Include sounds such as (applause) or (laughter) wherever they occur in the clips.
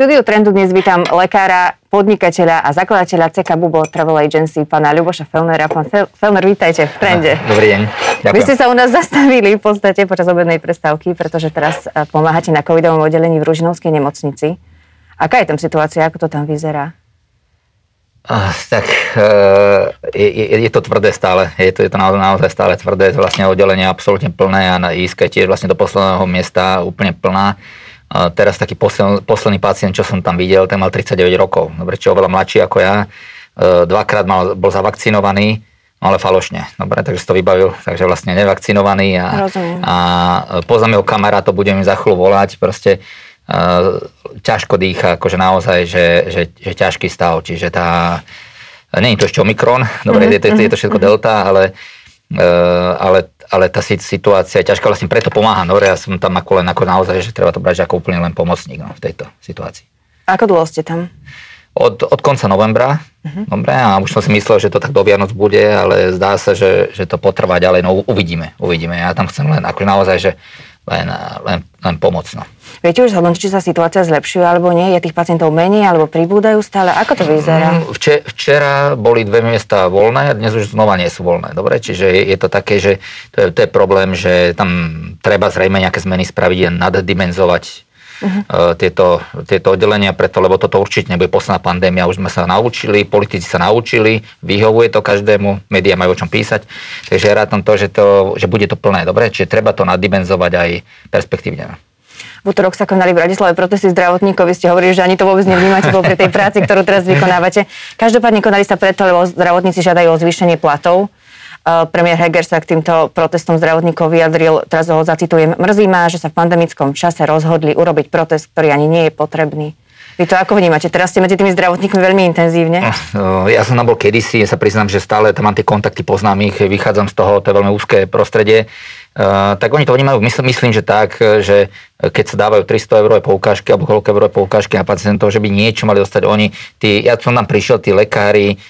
štúdiu Trendu dnes vítam lekára, podnikateľa a zakladateľa CK Bubo Travel Agency, pána Ľuboša Felnera. Pán Felner, vítajte v Trende. Dobrý deň. Ďakujem. Vy ste sa u nás zastavili v podstate počas obednej prestávky, pretože teraz eh, pomáhate na covidovom oddelení v Ružinovskej nemocnici. Aká je tam situácia, ako to tam vyzerá? Tak uh, je, je to tvrdé stále, je to, je to naozaj, naozaj stále tvrdé, vlastne oddelenie absolútne plné a na ISK je tiež vlastne do posledného miesta úplne plná. A teraz taký posledný, posledný pacient, čo som tam videl, ten mal 39 rokov, dobre, čo oveľa mladší ako ja. E, dvakrát mal, bol zavakcinovaný, no ale falošne. Dobre, takže si to vybavil, takže vlastne nevakcinovaný a, a poznám jeho to budem im za chvíľu volať, proste ťažko dýcha, akože naozaj, že, že, že ťažký stav, čiže tá, je to ešte Omikron, dobre, mm-hmm. je, to, je to mhm, všetko. Delta, ale, uh, ale ale tá situácia je ťažká, vlastne preto pomáha. No, ja som tam ako len ako naozaj, že treba to brať ako úplne len pomocník no, v tejto situácii. Ako dlho ste tam? Od, od konca novembra. Uh-huh. Dobre, a už som si myslel, že to tak do Vianoc bude, ale zdá sa, že, že to potrvá ďalej. No uvidíme, uvidíme. Ja tam chcem len ako naozaj, že len, len, len pomocno. Viete už zhodnotiť, či sa situácia zlepšuje alebo nie? Je tých pacientov menej alebo pribúdajú stále? Ako to vyzerá? Mm, včera, včera boli dve miesta voľné a dnes už znova nie sú voľné. Dobre, čiže je, je to také, že to je, to je problém, že tam treba zrejme nejaké zmeny spraviť a naddimenzovať uh-huh. tieto, tieto oddelenia, preto, lebo toto určite nebude posledná pandémia, už sme sa naučili, politici sa naučili, vyhovuje to každému, médiá majú o čom písať, takže ja rátam to, že, to, že bude to plné, dobre, čiže treba to naddimenzovať aj perspektívne. V útorok sa konali v Bratislave protesty zdravotníkov. Vy ste hovorili, že ani to vôbec nevnímate pri tej práci, ktorú teraz vykonávate. Každopádne konali sa preto, lebo zdravotníci žiadajú o zvýšenie platov. Uh, premiér Heger sa k týmto protestom zdravotníkov vyjadril, teraz ho zacitujem, mrzí ma, že sa v pandemickom čase rozhodli urobiť protest, ktorý ani nie je potrebný. Vy to ako vnímate? Teraz ste medzi tými zdravotníkmi veľmi intenzívne. No, ja som tam bol kedysi, ja sa priznám, že stále tam mám tie kontakty, poznám ich, vychádzam z toho, to je veľmi úzké prostredie. Tak oni to vnímajú, myslím, že tak, že keď sa dávajú 300 eurové poukážky alebo koľko eurové poukážky na pacientov, že by niečo mali dostať oni. Tí, ja som tam prišiel, tí lekári,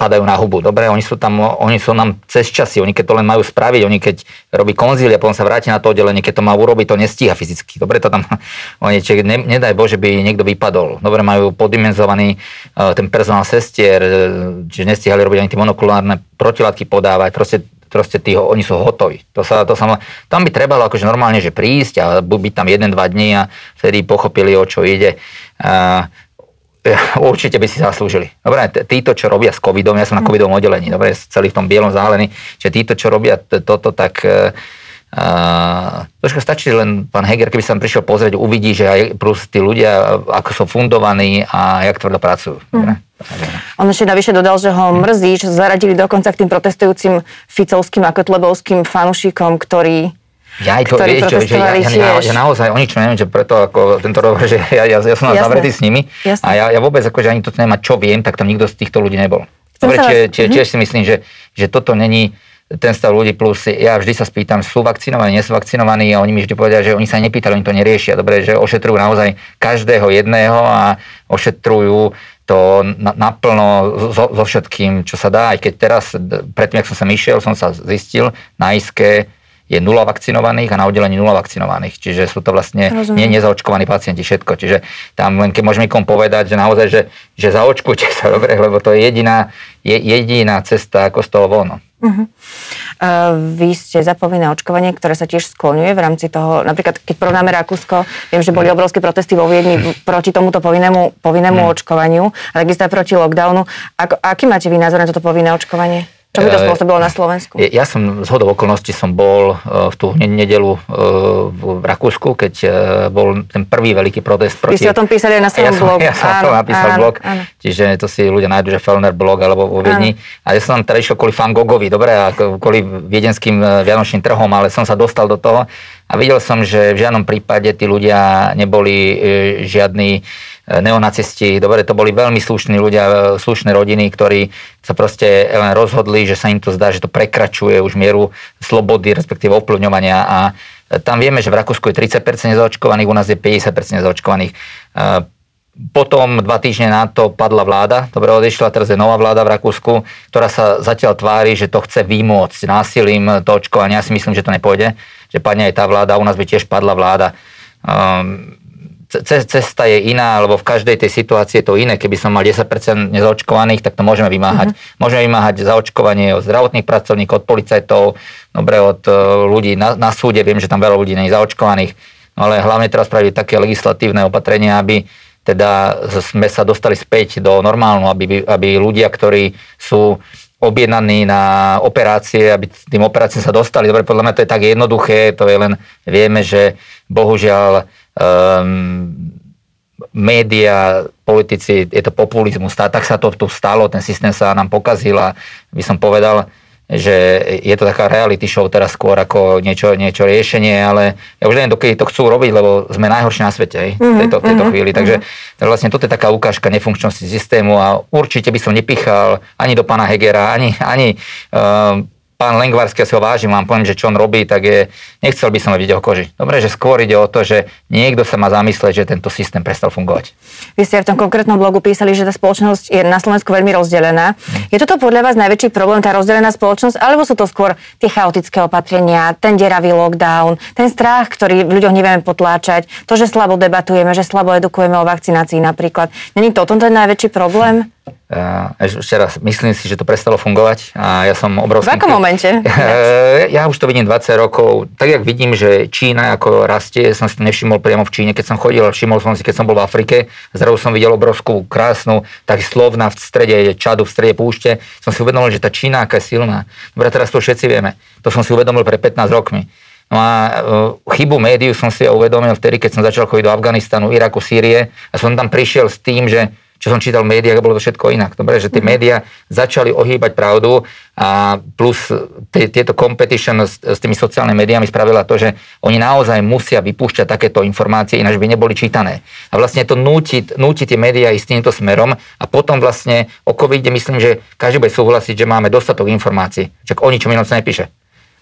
padajú na hubu. Dobre, oni sú tam, oni sú nám cez časy, oni keď to len majú spraviť, oni keď robí konzília, potom sa vráti na to oddelenie, keď to má urobiť, to nestíha fyzicky. Dobre, to tam, (laughs) oni, či, ne, nedaj Bože, by niekto vypadol. Dobre, majú poddimenzovaný uh, ten personál sestier, čiže nestíhali robiť ani tie monokulárne protilátky podávať, proste proste tí, oni sú hotoví. To sa, to sa, tam by trebalo akože normálne, že prísť a byť tam jeden, dva dní a vtedy pochopili, o čo ide. Uh, (laughs) určite by si zaslúžili. Dobre, títo, čo robia s covidom, ja som na covidovom oddelení, dobre, celý v tom bielom zálení, že títo, čo robia toto, tak Uh, troška stačí len pán Heger, keby sa tam prišiel pozrieť, uvidí, že aj plus tí ľudia, ako sú fundovaní a jak tvrdo pracujú. Mm. On ešte navyše dodal, že ho mrzí, že zaradili dokonca k tým protestujúcim ficovským a kotlebovským fanúšikom, ktorí ja, to, ktorí vieš, že, ja, ja, ja, ja, naozaj o ničom neviem, že preto ako tento rovor, že ja, ja, ja som zavretý s nimi Jasne. a ja, ja vôbec ako, že ani to nemá čo viem, tak tam nikto z týchto ľudí nebol. Dobre, čiže, čiže, čiže si myslím, že, že toto není ten stav ľudí plus ja vždy sa spýtam, sú vakcinovaní, nie sú vakcinovaní a oni mi vždy povedia, že oni sa nepýtali, oni to neriešia. Dobre, že ošetrujú naozaj každého jedného a ošetrujú to naplno so, so všetkým, čo sa dá. Aj keď teraz, predtým, ak som sa išiel, som sa zistil, na ISKE je nula vakcinovaných a na oddelení nula vakcinovaných. Čiže sú to vlastne nie nezaočkovaní pacienti, všetko. Čiže tam len keď môžeme niekomu povedať, že naozaj, že, že zaočkujte (laughs) sa, dobre, lebo to je jediná, je jediná cesta ako z toho von. Uh-huh. Uh, vy ste za povinné očkovanie, ktoré sa tiež skloňuje v rámci toho, napríklad keď porovnáme Rakúsko, viem, že boli obrovské protesty vo Viedni proti tomuto povinnému, povinnému uh-huh. očkovaniu, takisto aj proti lockdownu. Ako, aký máte vy názor na toto povinné očkovanie? Čo by to eh, spôsobilo na Slovensku? Ja som z hodov okolností som bol eh, v tú nedelu eh, v Rakúsku, keď bol ten prvý veľký protest proti... Vy ste o tom písali aj na svojom ja blogu. (laughs) Ja som áno, napísal áno, blog, áno. čiže to si ľudia nájdu, že Fellner blog alebo vo Viedni. A ja som tam teda išiel kvôli Gogovi, dobre, a kvôli viedenským vianočným trhom, ale som sa dostal do toho a videl som, že v žiadnom prípade tí ľudia neboli žiadni neonacisti, dobre, to boli veľmi slušní ľudia, slušné rodiny, ktorí sa proste len rozhodli, že sa im to zdá, že to prekračuje už mieru slobody, respektíve ovplyvňovania a tam vieme, že v Rakúsku je 30% nezaočkovaných, u nás je 50% nezaočkovaných. potom dva týždne na to padla vláda, dobre odišla, teraz je nová vláda v Rakúsku, ktorá sa zatiaľ tvári, že to chce vymôcť násilím to očkovanie. Ja si myslím, že to nepôjde, že padne aj tá vláda, u nás by tiež padla vláda. Um, cesta je iná, lebo v každej tej situácii je to iné. Keby som mal 10% nezaočkovaných, tak to môžeme vymáhať. Mm-hmm. Môžeme vymáhať zaočkovanie od zdravotných pracovníkov, od policajtov, dobre, od e, ľudí na, na súde, viem, že tam veľa ľudí nie je zaočkovaných, no ale hlavne teraz spraviť také legislatívne opatrenia, aby teda sme sa dostali späť do normálnu, aby, aby ľudia, ktorí sú objednaní na operácie, aby tým operáciám sa dostali. Dobre, podľa mňa to je tak jednoduché, to je len, vieme, že bohužiaľ um, média, politici, je to populizmus, tak sa to tu stalo, ten systém sa nám pokazil a by som povedal, že je to taká reality show teraz skôr ako niečo, niečo riešenie, ale ja už neviem, dokedy to chcú robiť, lebo sme najhorší na svete aj, v tejto, v tejto mm-hmm. chvíli. Takže mm-hmm. vlastne toto je taká ukážka nefunkčnosti systému a určite by som nepichal ani do pána Hegera, ani, ani uh, pán Lengvarský, ja si ho vážim, vám poviem, že čo on robí, tak je, nechcel by som ho vidieť o koži. Dobre, že skôr ide o to, že niekto sa má zamyslieť, že tento systém prestal fungovať. Vy ste v tom konkrétnom blogu písali, že tá spoločnosť je na Slovensku veľmi rozdelená. Hmm. Je toto podľa vás najväčší problém, tá rozdelená spoločnosť, alebo sú to skôr tie chaotické opatrenia, ten deravý lockdown, ten strach, ktorý v ľuďoch nevieme potláčať, to, že slabo debatujeme, že slabo edukujeme o vakcinácii napríklad. Není to ten najväčší problém? Ešte raz, myslím si, že to prestalo fungovať a ja som obrovský... V akom momente? (laughs) Ja už to vidím 20 rokov. Tak, jak vidím, že Čína ako rastie, som si to nevšimol priamo v Číne, keď som chodil, všimol som si, keď som bol v Afrike, zrazu som videl obrovskú, krásnu, tak slovna v strede Čadu, v strede púšte, som si uvedomil, že tá Čína aká je silná. Dobre, teraz to všetci vieme. To som si uvedomil pre 15 rokmi. No a uh, chybu médiu som si uvedomil vtedy, keď som začal chodiť do Afganistanu, Iraku, Sýrie a som tam prišiel s tým, že čo som čítal v médiách, bolo to všetko inak. Dobre, že tie mm-hmm. médiá začali ohýbať pravdu a plus t- tieto competition s, s tými sociálnymi médiami spravila to, že oni naozaj musia vypúšťať takéto informácie, ináč by neboli čítané. A vlastne to núti, núti tie médiá ísť týmto smerom a potom vlastne o covide myslím, že každý bude súhlasiť, že máme dostatok informácií. Čak o ničom inom sa nepíše.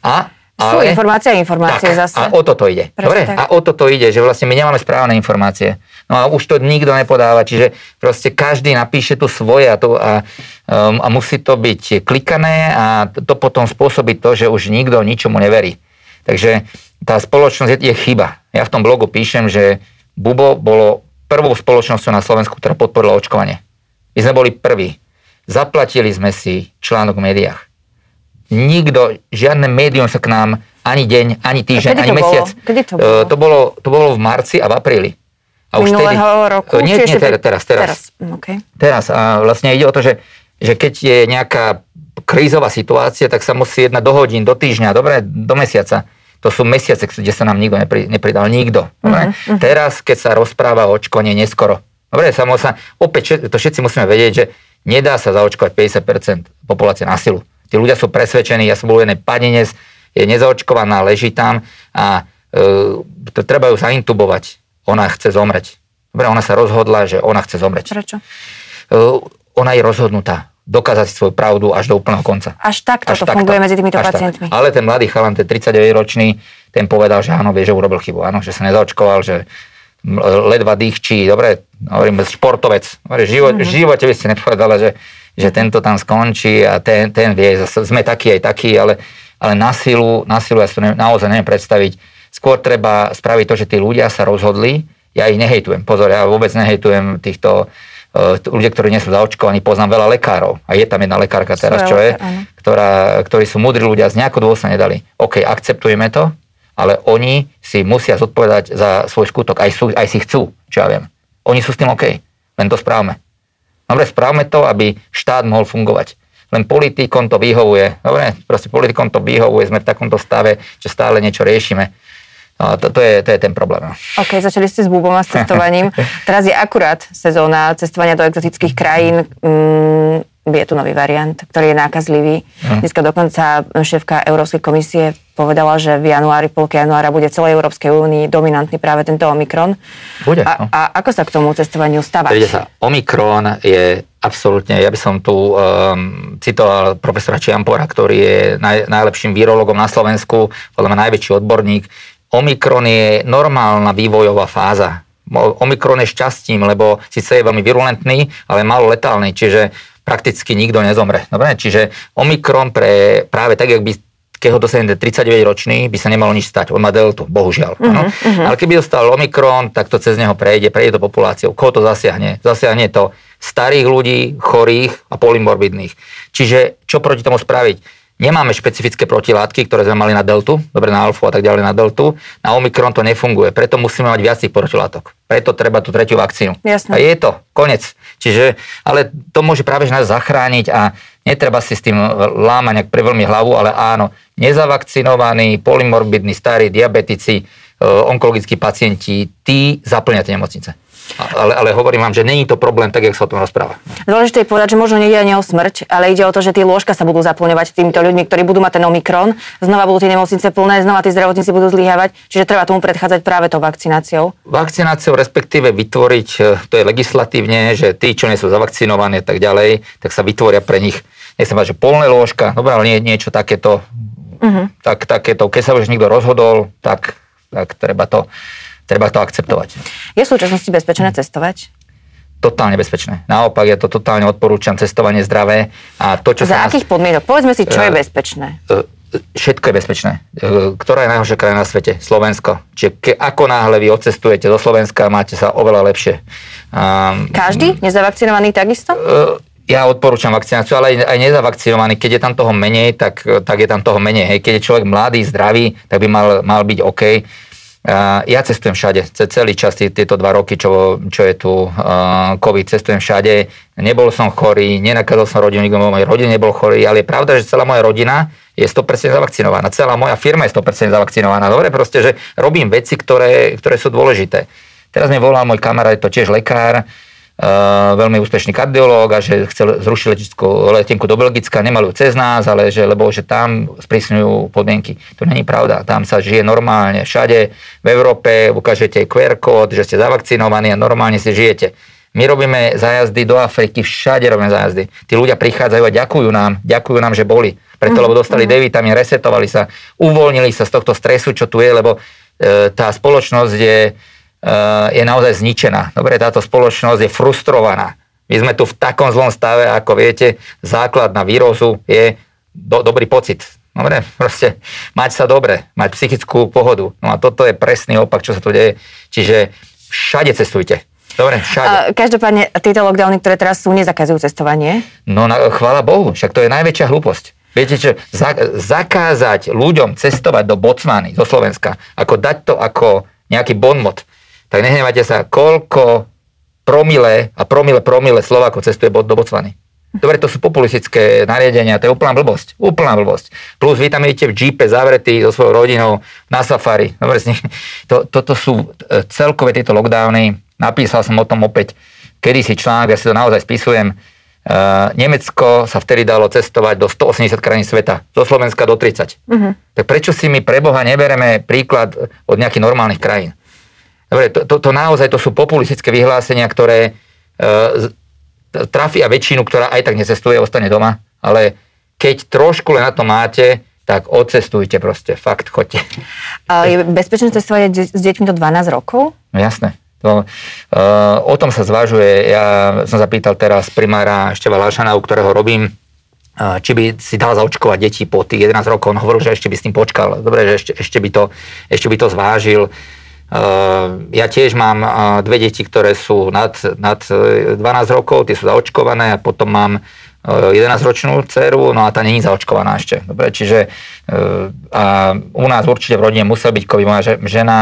A sú ale, informácie a informácie tak, zase. A o toto ide. Dobre? A o toto ide, že vlastne my nemáme správne informácie. No a už to nikto nepodáva, čiže proste každý napíše tu svoje a, to, a, um, a musí to byť klikané a to potom spôsobí to, že už nikto ničomu neverí. Takže tá spoločnosť je, je chyba. Ja v tom blogu píšem, že Bubo bolo prvou spoločnosťou na Slovensku, ktorá podporila očkovanie. My sme boli prví. Zaplatili sme si článok v médiách nikto, žiadne médium sa k nám ani deň, ani týždeň, ani mesiac. Kedy to bolo? Uh, to bolo? To bolo v marci a v apríli. A už Minulého tedy, roku? Nie, nie, teraz, teraz. Teraz. Teraz, okay. teraz. A vlastne ide o to, že, že keď je nejaká krízová situácia, tak sa musí jednať do hodín, do týždňa, dobre, do mesiaca. To sú mesiace, kde sa nám nikto nepri, nepridal. Nikto. Dobre? Uh-huh. Teraz, keď sa rozpráva o očkovanie neskoro. Dobre, samo sa, opäť to všetci musíme vedieť, že nedá sa zaočkovať 50% populácie na silu. Tí ľudia sú presvedčení, ja som bol jeden padinec, je nezaočkovaná, leží tam a e, to treba ju zaintubovať. Ona chce zomreť. Dobre, ona sa rozhodla, že ona chce zomreť. Prečo? E, ona je rozhodnutá dokázať svoju pravdu až do úplného konca. Až takto až to takto. funguje medzi týmito až pacientmi. Tak. Ale ten mladý chalan, ten 39-ročný, ten povedal, že áno, vie, že urobil chybu, áno, že sa nezaočkoval, že ledva dýchčí, dobre, hovorím, športovec. Dobre, život, mm-hmm. v živote by ste nepovedala, že že tento tam skončí a ten, ten vie, sme takí aj takí, ale, ale na silu, na silu ja si to ne, naozaj neviem predstaviť. Skôr treba spraviť to, že tí ľudia sa rozhodli, ja ich nehejtujem, pozor, ja vôbec nehejtujem týchto uh, ľudia, ktorí nie sú zaočkovaní, poznám veľa lekárov a je tam jedna lekárka teraz, čo je, ktorá, ktorí sú múdri ľudia, z nejakého dôvodu sa nedali. OK, akceptujeme to, ale oni si musia zodpovedať za svoj skutok, aj, sú, aj si chcú, čo ja viem. Oni sú s tým OK, len to správame. Dobre, správme to, aby štát mohol fungovať. Len politikom to vyhovuje. Dobre, proste politikom to vyhovuje, sme v takomto stave, že stále niečo riešime. No, to, to, je, to je ten problém. No. OK, začali ste s bubom a s cestovaním. (laughs) Teraz je akurát sezóna cestovania do exotických krajín. Mm, je tu nový variant, ktorý je nákazlivý. Mm. Dneska dokonca šéfka Európskej komisie povedala, že v januári, polke januára bude celej Európskej únii dominantný práve tento Omikron. Bude. A, no. a ako sa k tomu testovaniu stavať? Vidite sa, Omikron je absolútne, ja by som tu um, citoval profesora Čiampora, ktorý je naj, najlepším virologom na Slovensku, podľa mňa najväčší odborník. Omikron je normálna vývojová fáza Omikron je šťastím, lebo síce je veľmi virulentný, ale málo letálny, čiže prakticky nikto nezomre. Dobre? Čiže Omikron pre práve tak, jak by keď ho dosiahne 39 ročný, by sa nemalo nič stať. On má deltu, bohužiaľ. Uh-huh, uh-huh. Ale keby dostal Omikron, tak to cez neho prejde, prejde to populáciou. Koho to zasiahne? Zasiahne to starých ľudí, chorých a polymorbidných. Čiže čo proti tomu spraviť? Nemáme špecifické protilátky, ktoré sme mali na deltu, dobre na alfu a tak ďalej na deltu. Na omikron to nefunguje, preto musíme mať viac protilátok. Preto treba tú tretiu vakcínu. Jasne. A je to, konec. Čiže, ale to môže práve nás zachrániť a netreba si s tým lámať nejak veľmi hlavu, ale áno, nezavakcinovaní, polymorbidní, starí, diabetici, e, onkologickí pacienti, tí zaplňate nemocnice. Ale, ale hovorím vám, že není to problém tak, jak sa o tom rozpráva. Dôležité je povedať, že možno nejde ani o smrť, ale ide o to, že tie lôžka sa budú zaplňovať týmito ľuďmi, ktorí budú mať ten Omikron. Znova budú tie nemocnice plné, znova tí zdravotníci budú zlyhávať, čiže treba tomu predchádzať práve tou vakcináciou. Vakcináciou, respektíve vytvoriť, e, to je legislatívne, že tí, čo nie sú zavakcinovaní a tak ďalej, tak sa vytvoria pre nich, nechcem povedať, že polné lôžka, dobre, ale nie, niečo takéto, uh-huh. tak, takéto, keď sa už niekto rozhodol, tak, tak treba to treba to akceptovať. Je v súčasnosti bezpečné cestovať? Totálne bezpečné. Naopak, ja to totálne odporúčam, cestovanie zdravé. A to, čo Za akých nás... podmienok? Povedzme si, čo je eh, bezpečné. Uh, všetko je bezpečné. Eh, ktorá je najhoršia krajina na svete? Slovensko. Čiže ke, ako náhle vy odcestujete do Slovenska, máte sa oveľa lepšie. Um, Každý? Nezavakcinovaný takisto? Uh, ja odporúčam vakcináciu, ale aj, aj nezavakcinovaný. Keď je tam toho menej, tak, tak je tam toho menej. Hej. Keď je človek mladý, zdravý, tak by mal, mal byť OK. Ja cestujem všade, celý čas tieto dva roky, čo, čo je tu COVID, cestujem všade. Nebol som chorý, nenakazil som rodinu, nikto mojej rodine nebol chorý, ale je pravda, že celá moja rodina je 100% zavakcinovaná. Celá moja firma je 100% zavakcinovaná. Dobre, proste, že robím veci, ktoré, ktoré sú dôležité. Teraz mi volal môj kamarát, je to tiež lekár, veľmi úspešný kardiológ a že chcel zrušiť letickú letenku do Belgicka, nemali cez nás, ale že, lebo že tam sprísňujú podmienky. To není pravda. Tam sa žije normálne. Všade v Európe ukážete QR kód, že ste zavakcinovaní a normálne si žijete. My robíme zájazdy do Afriky, všade robíme zájazdy. Tí ľudia prichádzajú a ďakujú nám, ďakujú nám, že boli. Preto, lebo dostali mm-hmm. D vitamín, resetovali sa, uvoľnili sa z tohto stresu, čo tu je, lebo e, tá spoločnosť je je naozaj zničená. Dobre, táto spoločnosť je frustrovaná. My sme tu v takom zlom stave, ako viete, základ na výrozu je do, dobrý pocit. Dobre, proste mať sa dobre, mať psychickú pohodu. No a toto je presný opak, čo sa tu deje. Čiže všade cestujte. Dobre, všade. každopádne, tieto lockdowny, ktoré teraz sú, nezakazujú cestovanie? No, na, chvála Bohu, však to je najväčšia hlúposť. Viete čo, za, zakázať ľuďom cestovať do Botswany, zo Slovenska, ako dať to ako nejaký bonmot, tak nehnevajte sa, koľko promile a promile, promile Slovákov cestuje do Botswany. Dobre, to sú populistické nariadenia, to je úplná blbosť. Úplná blbosť. Plus vy tam idete v džípe zavretí so svojou rodinou na safari. Dobre, to, toto sú e, celkové tieto lockdowny. Napísal som o tom opäť kedysi článok, ja si to naozaj spisujem. Uh, Nemecko sa vtedy dalo cestovať do 180 krajín sveta, zo Slovenska do 30. Uh-huh. Mhm. Tak prečo si my pre Boha nebereme príklad od nejakých normálnych krajín? Dobre, to, to, to naozaj to sú populistické vyhlásenia, ktoré e, trafia väčšinu, ktorá aj tak necestuje, ostane doma, ale keď trošku len na to máte, tak odcestujte proste, fakt, choďte. A je bezpečné cestovať s deťmi do 12 rokov? No jasné. To, uh, o tom sa zvažuje. Ja som zapýtal teraz primára Števa Lášana, u ktorého robím, uh, či by si dal zaočkovať deti po tých 11 rokov. On hovoril, že ešte by s tým počkal. Dobre, že ešte, ešte, by, to, ešte by to zvážil. Ja tiež mám dve deti, ktoré sú nad, nad 12 e, rokov, tie sú zaočkované a potom mám 11-ročnú e, dceru, no a tá není zaočkovaná ešte. Dobre, čiže a u nás určite v rodine musel byť COVID. Moja žena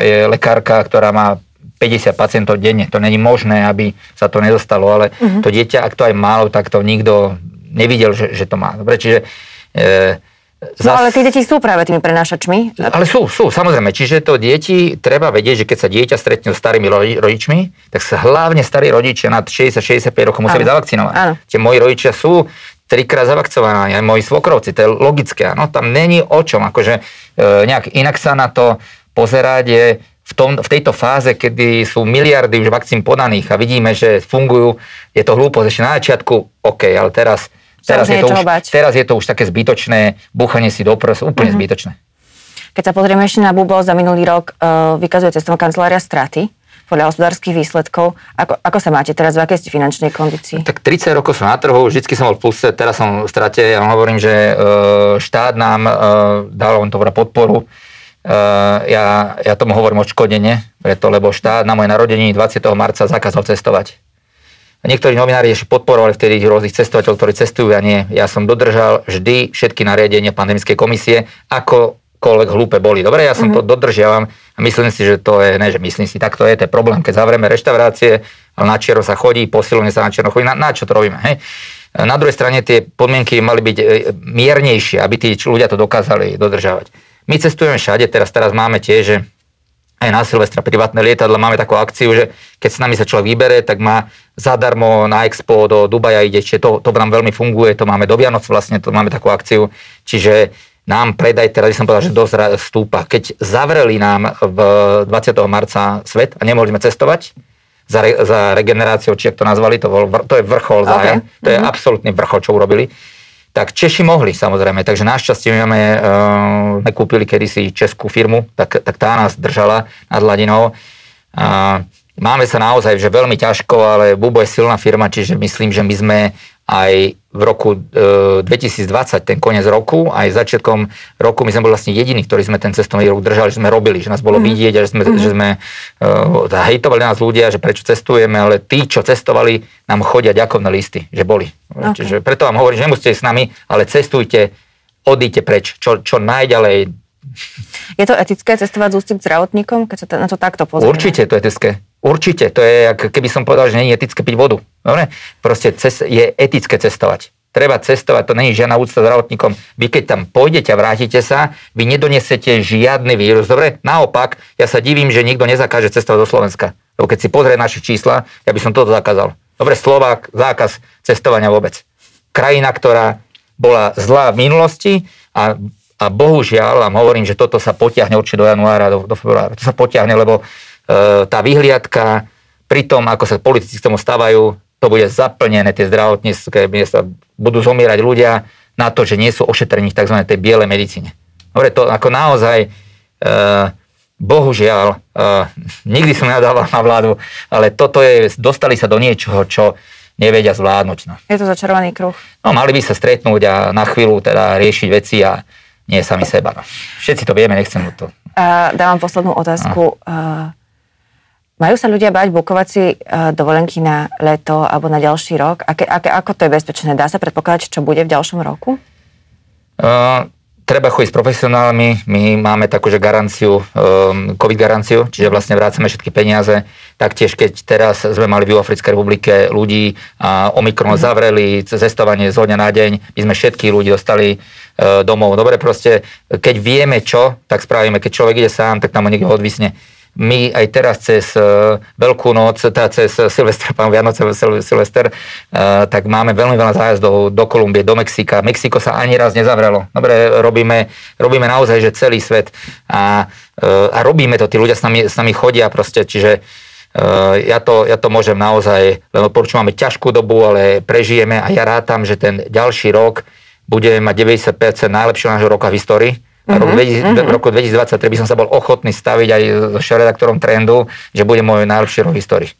je lekárka, ktorá má 50 pacientov denne. To není možné, aby sa to nedostalo, ale uh-huh. to dieťa, ak to aj málo, tak to nikto nevidel, že, že to má. Dobre, čiže e, Zas... No ale tie deti sú práve tými prenášačmi. Ale sú, sú, samozrejme. Čiže to deti, treba vedieť, že keď sa dieťa stretne s starými rodičmi, tak sa hlavne starí rodičia nad 60-65 rokov musia byť zavakcinovaní. Tie moji rodičia sú trikrát zavakcinovaní, aj moji svokrovci, to je logické. Áno, tam není o čom, akože e, nejak inak sa na to pozerať je v, tom, v tejto fáze, kedy sú miliardy už vakcín podaných a vidíme, že fungujú, je to hlúposť ešte na začiatku, OK, ale teraz Teraz je, to už, bať. teraz je to už také zbytočné, búchanie si do prs, úplne mm-hmm. zbytočné. Keď sa pozrieme ešte na Bublo za minulý rok, uh, vykazuje cestovná kancelária straty podľa hospodárskych výsledkov. Ako, ako sa máte teraz, v akej ste finančnej kondícii? Tak 30 rokov som na trhu, vždycky som bol v pluse, teraz som v strate. Ja vám hovorím, že e, štát nám e, dal on to podporu. E, ja, ja tomu hovorím odškodenie, preto, lebo štát na moje narodení 20. marca zakázal cestovať. Niektorí novinári ešte podporovali vtedy rôznych cestovateľov, ktorí cestujú a nie. Ja som dodržal vždy všetky nariadenia pandemickej komisie, akokoľvek hlúpe boli. Dobre, ja som mm-hmm. to dodržiavam a myslím si, že to je, ne, že myslím si, tak to je, to je problém, keď zavrieme reštaurácie, ale na čiero sa chodí, posilne sa na čiero chodí, na, na čo to robíme, hej? Na druhej strane tie podmienky mali byť e, miernejšie, aby tí ľudia to dokázali dodržavať. My cestujeme všade, teraz, teraz máme tie, že aj na Silvestra privátne lietadla máme takú akciu, že keď s nami sa človek vybere, tak má zadarmo na Expo do Dubaja ide, čiže to, to nám veľmi funguje, to máme do Vianoc vlastne, to máme takú akciu, čiže nám predaj, teraz som povedal, že dosť stúpa. Keď zavreli nám v 20. marca svet a nemohli sme cestovať, za, re, za regeneráciou, či ak to nazvali, to, bol, to je vrchol okay. zájem, to je mm-hmm. absolútny vrchol, čo urobili tak Češi mohli samozrejme, takže našťastie my máme, uh, sme kúpili kedysi českú firmu, tak, tak tá nás držala nad hladinou. Uh, máme sa naozaj že veľmi ťažko, ale Bubo je silná firma, čiže myslím, že my sme aj v roku e, 2020, ten koniec roku, aj začiatkom roku, my sme boli vlastne jediní, ktorí sme ten cestovný rok držali, že sme robili, že nás bolo mm. vidieť a že sme, mm. že sme e, hejtovali nás ľudia, že prečo cestujeme, ale tí, čo cestovali, nám chodia ďakovné listy, že boli. Okay. Čiže preto vám hovorím, že nemusíte s nami, ale cestujte, odíte preč, čo, čo najďalej. Je to etické cestovať s ústým zdravotníkom, keď sa na to takto pozrieme? Určite to je etické. Určite, to je, keby som povedal, že nie je etické piť vodu. Dobre? Proste cest, je etické cestovať. Treba cestovať, to není žiadna úcta zdravotníkom. Vy keď tam pôjdete a vrátite sa, vy nedonesete žiadny vírus. Dobre? Naopak, ja sa divím, že nikto nezakáže cestovať do Slovenska. Lebo keď si pozrie naše čísla, ja by som toto zakázal. Dobre, Slovák, zákaz cestovania vôbec. Krajina, ktorá bola zlá v minulosti a, a bohužiaľ, a hovorím, že toto sa potiahne určite do januára, do, do februára. To sa potiahne, lebo tá vyhliadka, pri tom, ako sa politici k tomu stavajú, to bude zaplnené, tie zdravotnícke miesta, budú zomierať ľudia na to, že nie sú ošetrení v tzv. tej bielej medicíne. Dobre, to ako naozaj, e, bohužiaľ, e, nikdy som nedával na vládu, ale toto je, dostali sa do niečoho, čo nevedia zvládnuť. No. Je to začarovaný kruh. No, mali by sa stretnúť a na chvíľu teda riešiť veci a nie sami seba. No. Všetci to vieme, nechcem to. A dávam poslednú otázku. No. Majú sa ľudia bať bukovať si uh, dovolenky na leto alebo na ďalší rok? Aké, aké, ako to je bezpečné? Dá sa predpokladať, čo bude v ďalšom roku? Uh, treba chodiť s profesionálmi. My máme takú, že garanciu, um, COVID garanciu, čiže vlastne vrácame všetky peniaze. Taktiež, keď teraz sme mali v Africkej republike ľudí a Omikron mm. zavreli, cestovanie z dňa na deň, my sme všetkých ľudí dostali uh, domov. Dobre, proste, keď vieme čo, tak spravíme. Keď človek ide sám, tak tam ho niekto odvisne my aj teraz cez uh, Veľkú noc, teda cez Silvestra, pán Vianoce, Silvester, uh, tak máme veľmi veľa zájazdov do Kolumbie, do Mexika. Mexiko sa ani raz nezavrelo. Dobre, robíme, robíme naozaj, že celý svet a, a robíme to, tí ľudia s nami, s nami chodia proste, čiže ja, to, ja to môžem naozaj, len máme ťažkú dobu, ale prežijeme a ja rátam, že ten ďalší rok budeme mať 90% najlepšieho nášho roka v histórii Mm-hmm. Rok 2000, mm-hmm. roku 2023 by som sa bol ochotný staviť aj s redaktorom Trendu, že bude môj najlepší rok v histórii.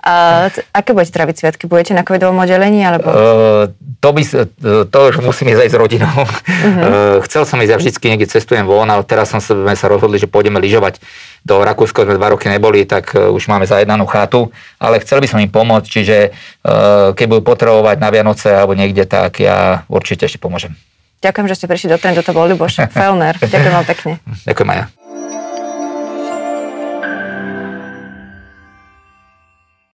A, aké budete traviť sviatky? Budete na covidovom oddelení? Alebo? Uh, to, by, to už musím ísť aj s rodinou. Uh-huh. Uh, chcel som ísť, ja vždycky niekde cestujem von, ale teraz som sa, sme sa rozhodli, že pôjdeme lyžovať do Rakúska, sme dva roky neboli, tak uh, už máme zajednanú chatu, ale chcel by som im pomôcť, čiže uh, keď budú potrebovať na Vianoce alebo niekde, tak ja určite ešte pomôžem. Ďakujem, že ste prišli do trendu, to bol Ľuboš Felner. (laughs) Ďakujem vám pekne. Ďakujem aj ja.